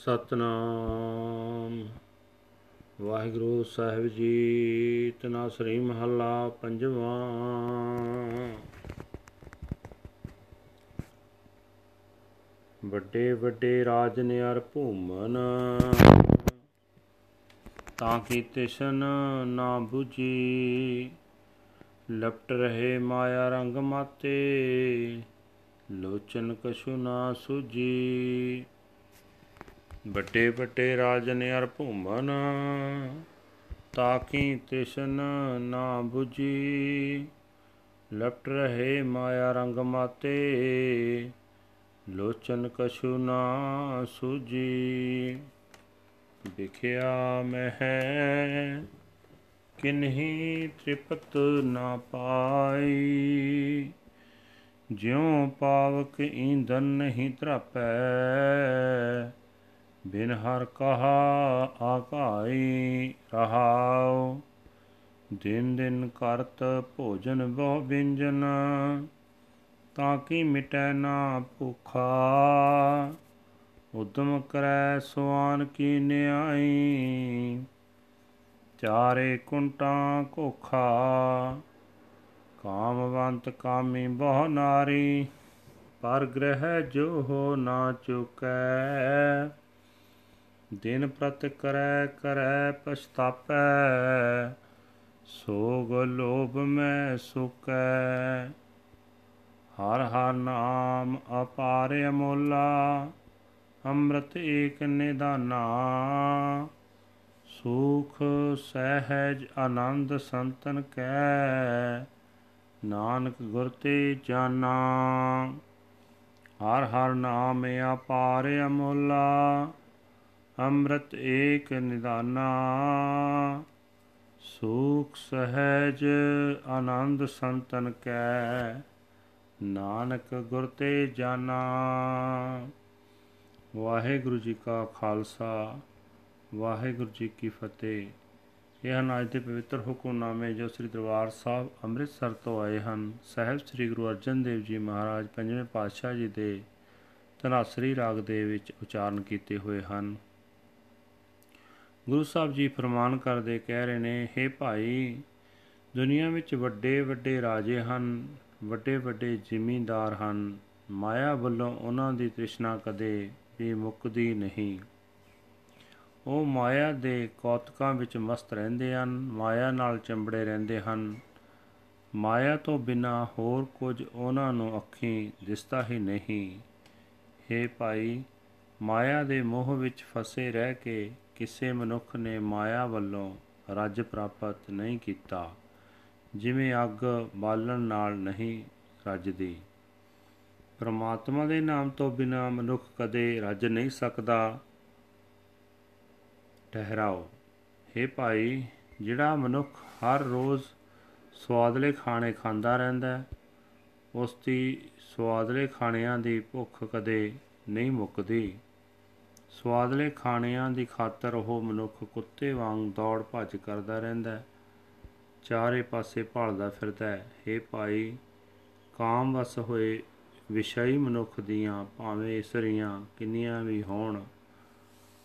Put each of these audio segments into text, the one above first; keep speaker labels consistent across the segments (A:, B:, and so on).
A: ਸਤਨਾਮ। ਵਾਹਿਗੁਰੂ ਸਾਹਿਬ ਜੀ ਤਨਾਸਰੀ ਮਹੱਲਾ ਪੰਜਵਾਂ। ਵੱਡੇ ਵੱਡੇ ਰਾਜ ਨਿਆਰ ਭੂਮਨ, ਤਾਂ ਕੀ ਤਿਸ਼ਨ ਨਾ 부ਜੀ ਲਪਟ ਰਹੇ ਮਾਇਆ ਰੰਗ ਮਾਤੇ, ਲੋਚਨ ਕਛੂ ਨਾ ਸੁਜੀ ਵੱਡੇ ਵੱਡੇ ਰਾਜਨ ਅਰ ਭੂਮਨ ਤਾਕੀ ਤਿਸ਼ਨ ਨਾ 부ਜੀ ਲਪਟ ਰਹੇ ਮਾਇਆ ਰੰਗ ਮਾਤੇ, ਲੋਚਨ ਕਛੂ ਨਾ ਸੁਜੀ ਵਿਖਿਆ ਮਹਿ ਕਿਨਹੀ ਤ੍ਰਿਪਤ ਨਾ ਪਾਈ। ਜਿਉ ਪਾਵਕ ਈਂਧਨ ਨਹੀਂ ਧਰਾਪੈ ਬਿਨ ਹਰ ਕਹਾ ਆਕਾਈ ਰਹਾਉ, ਦਿਨ ਦਿਨ ਕਰਤ ਭੋਜਨ ਬਹੁ ਬਿੰਜਨ ਤਾਂ ਕੀ ਮਿਟੈ ਨਾ ਭੁਖਾ। ਉਦਮ ਕਰੈ ਸੁਆਨ ਕੀ ਨਿਆਈ, ਚਾਰੇ ਕੁੰਟਾਂ ਕੋਖਾ। ਕਾਮਵੰਤ ਕਾਮੀ ਬਹੁ ਨਾਰੀ, ਪਰ ਗ੍ਰਹਿ ਜੋ ਹੋ ਨਾ ਚੁਕੈ। ਦਿਨ ਪ੍ਰਤ ਕਰੈ ਕਰੈ ਪਛਤਾਪੈ, ਸੋਗ ਲੋਭ ਮੈਂ ਸੁਕੈ। ਹਰ ਹਰ ਨਾਮ ਅਪਾਰ ਅਮੋਲਾ, ਅੰਮ੍ਰਿਤ ਏਕ ਨਿਦਾਨਾ। ਸੁਖ ਸਹਿਜ ਆਨੰਦ ਸੰਤਨ ਕੈ, ਨਾਨਕ ਗੁਰ ਤੇ ਜਾਨਾ। ਹਰ ਹਰ ਨਾਮ ਅਪਾਰ ਅਮੋਲਾ ਅੰਮ੍ਰਿਤ ਏਕ ਨਿਦਾਨਾ, ਸੁਖ ਸਹਿਜ ਆਨੰਦ ਸੰਤਨ ਕੈ, ਨਾਨਕ ਗੁਰ ਤੇ ਜਾਨਾ। ਵਾਹਿਗੁਰੂ ਜੀ ਕਾ ਖਾਲਸਾ, ਵਾਹਿਗੁਰੂ ਜੀ ਕੀ ਫਤਿਹ। ਇਹ ਹਨ ਅੱਜ ਦੇ ਪਵਿੱਤਰ ਹੁਕਮਨਾਮੇ ਜੋ ਸ੍ਰੀ ਦਰਬਾਰ ਸਾਹਿਬ ਅੰਮ੍ਰਿਤਸਰ ਤੋਂ ਆਏ ਹਨ। ਸਹਿਬ ਸ੍ਰੀ ਗੁਰੂ ਅਰਜਨ ਦੇਵ ਜੀ ਮਹਾਰਾਜ ਪੰਜਵੇਂ ਪਾਤਸ਼ਾਹ ਜੀ ਦੇ ਤਨਾਸਰੀ ਰਾਗ ਦੇ ਵਿੱਚ ਉਚਾਰਨ ਕੀਤੇ ਹੋਏ ਹਨ। ਗੁਰੂ ਸਾਹਿਬ ਜੀ ਫਰਮਾਨ ਕਰਦੇ ਕਹਿ ਰਹੇ ਨੇ हे ਭਾਈ, ਦੁਨੀਆ ਵਿੱਚ ਵੱਡੇ ਵੱਡੇ ਰਾਜੇ ਹਨ, ਵੱਡੇ ਵੱਡੇ ਜ਼ਿਮੀਂਦਾਰ ਹਨ, ਮਾਇਆ ਵੱਲੋਂ ਉਹਨਾਂ ਦੀ ਤ੍ਰਿਸ਼ਨਾ ਕਦੇ ਵੀ ਮੁੱਕਦੀ ਨਹੀਂ। ਉਹ ਮਾਇਆ ਦੇ ਕੌਤਕਾਂ ਵਿੱਚ ਮਸਤ ਰਹਿੰਦੇ ਹਨ, ਮਾਇਆ ਨਾਲ ਚੰਬੜੇ ਰਹਿੰਦੇ ਹਨ। ਮਾਇਆ ਤੋਂ ਬਿਨਾ ਹੋਰ ਕੁਝ ਉਹਨਾਂ ਨੂੰ ਅੱਖੀਂ ਦਿਸਦਾ ਹੀ ਨਹੀਂ। हे ਭਾਈ, ਮਾਇਆ ਦੇ ਮੋਹ ਵਿੱਚ ਫਸੇ ਰਹਿ ਕੇ ਕਿਸੇ ਮਨੁੱਖ ਨੇ ਮਾਇਆ ਵੱਲੋਂ ਰੱਜ ਪ੍ਰਾਪਤ ਨਹੀਂ ਕੀਤਾ, ਜਿਵੇਂ ਅੱਗ ਬਾਲਣ ਨਾਲ ਨਹੀਂ ਰੱਜਦੀ। ਪ੍ਰਮਾਤਮਾ ਦੇ ਨਾਮ ਤੋਂ ਬਿਨਾ ਮਨੁੱਖ ਕਦੇ ਰੱਜ ਨਹੀਂ ਸਕਦਾ। ਠਹਿਰਾਓ। हे ਭਾਈ, ਜਿਹੜਾ ਮਨੁੱਖ ਹਰ ਰੋਜ਼ ਸਵਾਦਲੇ ਖਾਣੇ ਖਾਂਦਾ ਰਹਿੰਦਾ ਉਸ ਦੀ ਸਵਾਦਲੇ ਖਾਣਿਆਂ ਦੀ ਭੁੱਖ ਕਦੇ ਨਹੀਂ ਮੁੱਕਦੀ। ਸਵਾਦਲੇ ਖਾਣਿਆਂ ਦੀ ਖਾਤਰ ਉਹ ਮਨੁੱਖ ਕੁੱਤੇ ਵਾਂਗ ਦੌੜ ਭੱਜ ਕਰਦਾ ਰਹਿੰਦਾ ਚਾਰੇ ਪਾਸੇ ਭਾਲਦਾ ਫਿਰਦਾ ਹੈ। हे ਭਾਈ, ਕਾਮ ਵਸ ਹੋਏ ਵਿਸ਼ਈ ਮਨੁੱਖ ਦੀਆਂ ਭਾਵੇਂ ਇਸਰੀਆਂ ਕਿੰਨੀਆਂ ਵੀ ਹੋਣ,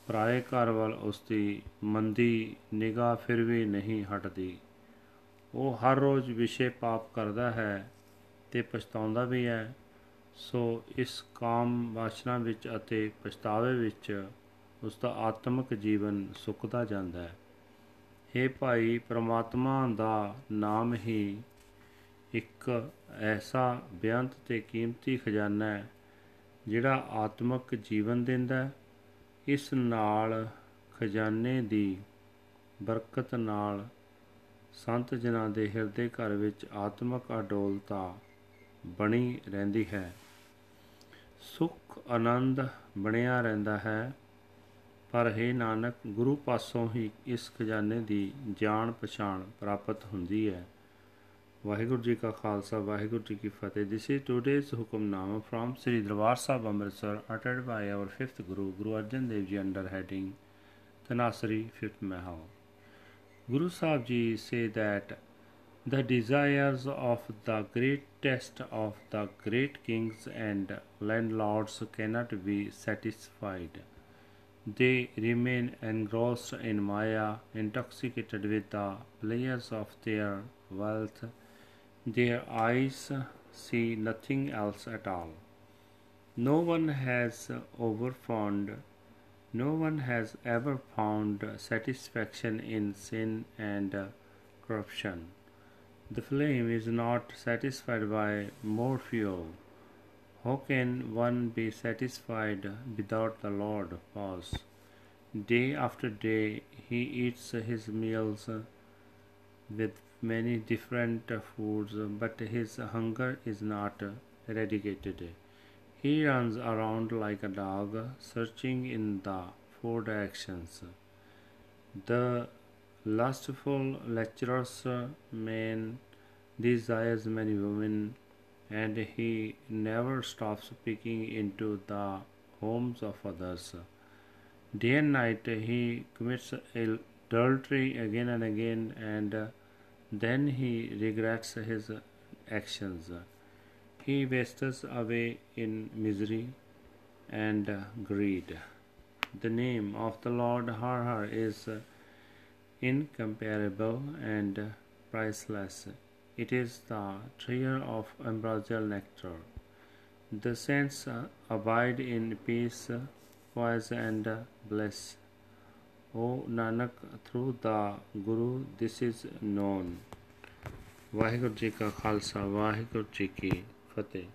A: ਪਰਾਏ ਘਰ ਵੱਲ ਉਸ ਦੀ ਮੰਦੀ ਨਿਗਾਹ ਫਿਰ ਵੀ ਨਹੀਂ ਹਟਦੀ। ਉਹ ਹਰ ਰੋਜ਼ ਵਿਸ਼ੇ ਪਾਪ ਕਰਦਾ ਹੈ ਤੇ ਪਛਤਾਉਂਦਾ ਵੀ ਹੈ। ਸੋ ਇਸ ਕਾਮ ਵਾਸ਼ਨਾ ਵਿੱਚ ਅਤੇ ਪਛਤਾਵੇ ਵਿੱਚ ਉਸ ਦਾ ਆਤਮਿਕ ਜੀਵਨ ਸੁੱਕਦਾ ਜਾਂਦਾ ਹੈ। हे ਭਾਈ, ਪ੍ਰਮਾਤਮਾ ਦਾ ਨਾਮ ਹੀ ਇੱਕ ਐਸਾ ਬੇਅੰਤ ਤੇ ਕੀਮਤੀ ਖਜ਼ਾਨਾ ਹੈ, ਜਿਹੜਾ ਆਤਮਿਕ ਜੀਵਨ ਦਿੰਦਾ ਹੈ। ਇਸ ਨਾਲ ਖਜ਼ਾਨੇ ਦੀ ਬਰਕਤ ਨਾਲ ਸੰਤ ਜਨਾਂ ਦੇ ਹਿਰਦੇ ਘਰ ਵਿੱਚ ਆਤਮਿਕ ਅਡੋਲਤਾ ਬਣੀ ਰਹਿੰਦੀ ਹੈ। ਸੁਖ ਆਨੰਦ ਬਣਿਆ ਰਹਿੰਦਾ ਹੈ। ਪਰ ਹੈ ਨਾਨਕ, ਗੁਰੂ ਪਾਸੋਂ ਹੀ ਇਸ ਖਜ਼ਾਨੇ ਦੀ ਜਾਣ ਪਛਾਣ ਪ੍ਰਾਪਤ ਹੁੰਦੀ ਹੈ। ਵਾਹਿਗੁਰੂ ਜੀ ਕਾ ਖਾਲਸਾ, ਵਾਹਿਗੁਰੂ ਜੀ ਕੀ ਫਤਿਹ। This is today's Hukamnama from Sri Darbar Sahib Amritsar, uttered by our fifth guru guru arjan dev ji under heading tanasri fifth mahal guru sahib ji say that the desires of the greatest of the great kings and landlords cannot be satisfied They remain engrossed in Maya, intoxicated with the pleasures of their wealth. Their eyes see nothing else at all. No one has overfound, no one has ever found satisfaction in sin and corruption. The flame is not satisfied by more fuel. How can one be satisfied without the Lord? Pause. Day after day he eats his meals with many different foods, but his hunger is not eradicated. He runs around like a dog, searching in the four directions. The lustful, lecherous uh, man desires many women, and he never stops peeking into the homes of others. Day and night he commits adultery again and again, and uh, then he regrets his actions. He wastes away in misery and uh, greed. The name of the Lord Har Har is incomparable and priceless. It is the treasure of ambrosial nectar. The saints abide in peace, poise, and bliss. O Nanak, through the Guru, this is known. Waheguru ji ਕਾ ਖਾਲਸਾ ਵਾਹਿਗੁਰੂ ਜੀ ਕੀ ਫਤਿਹ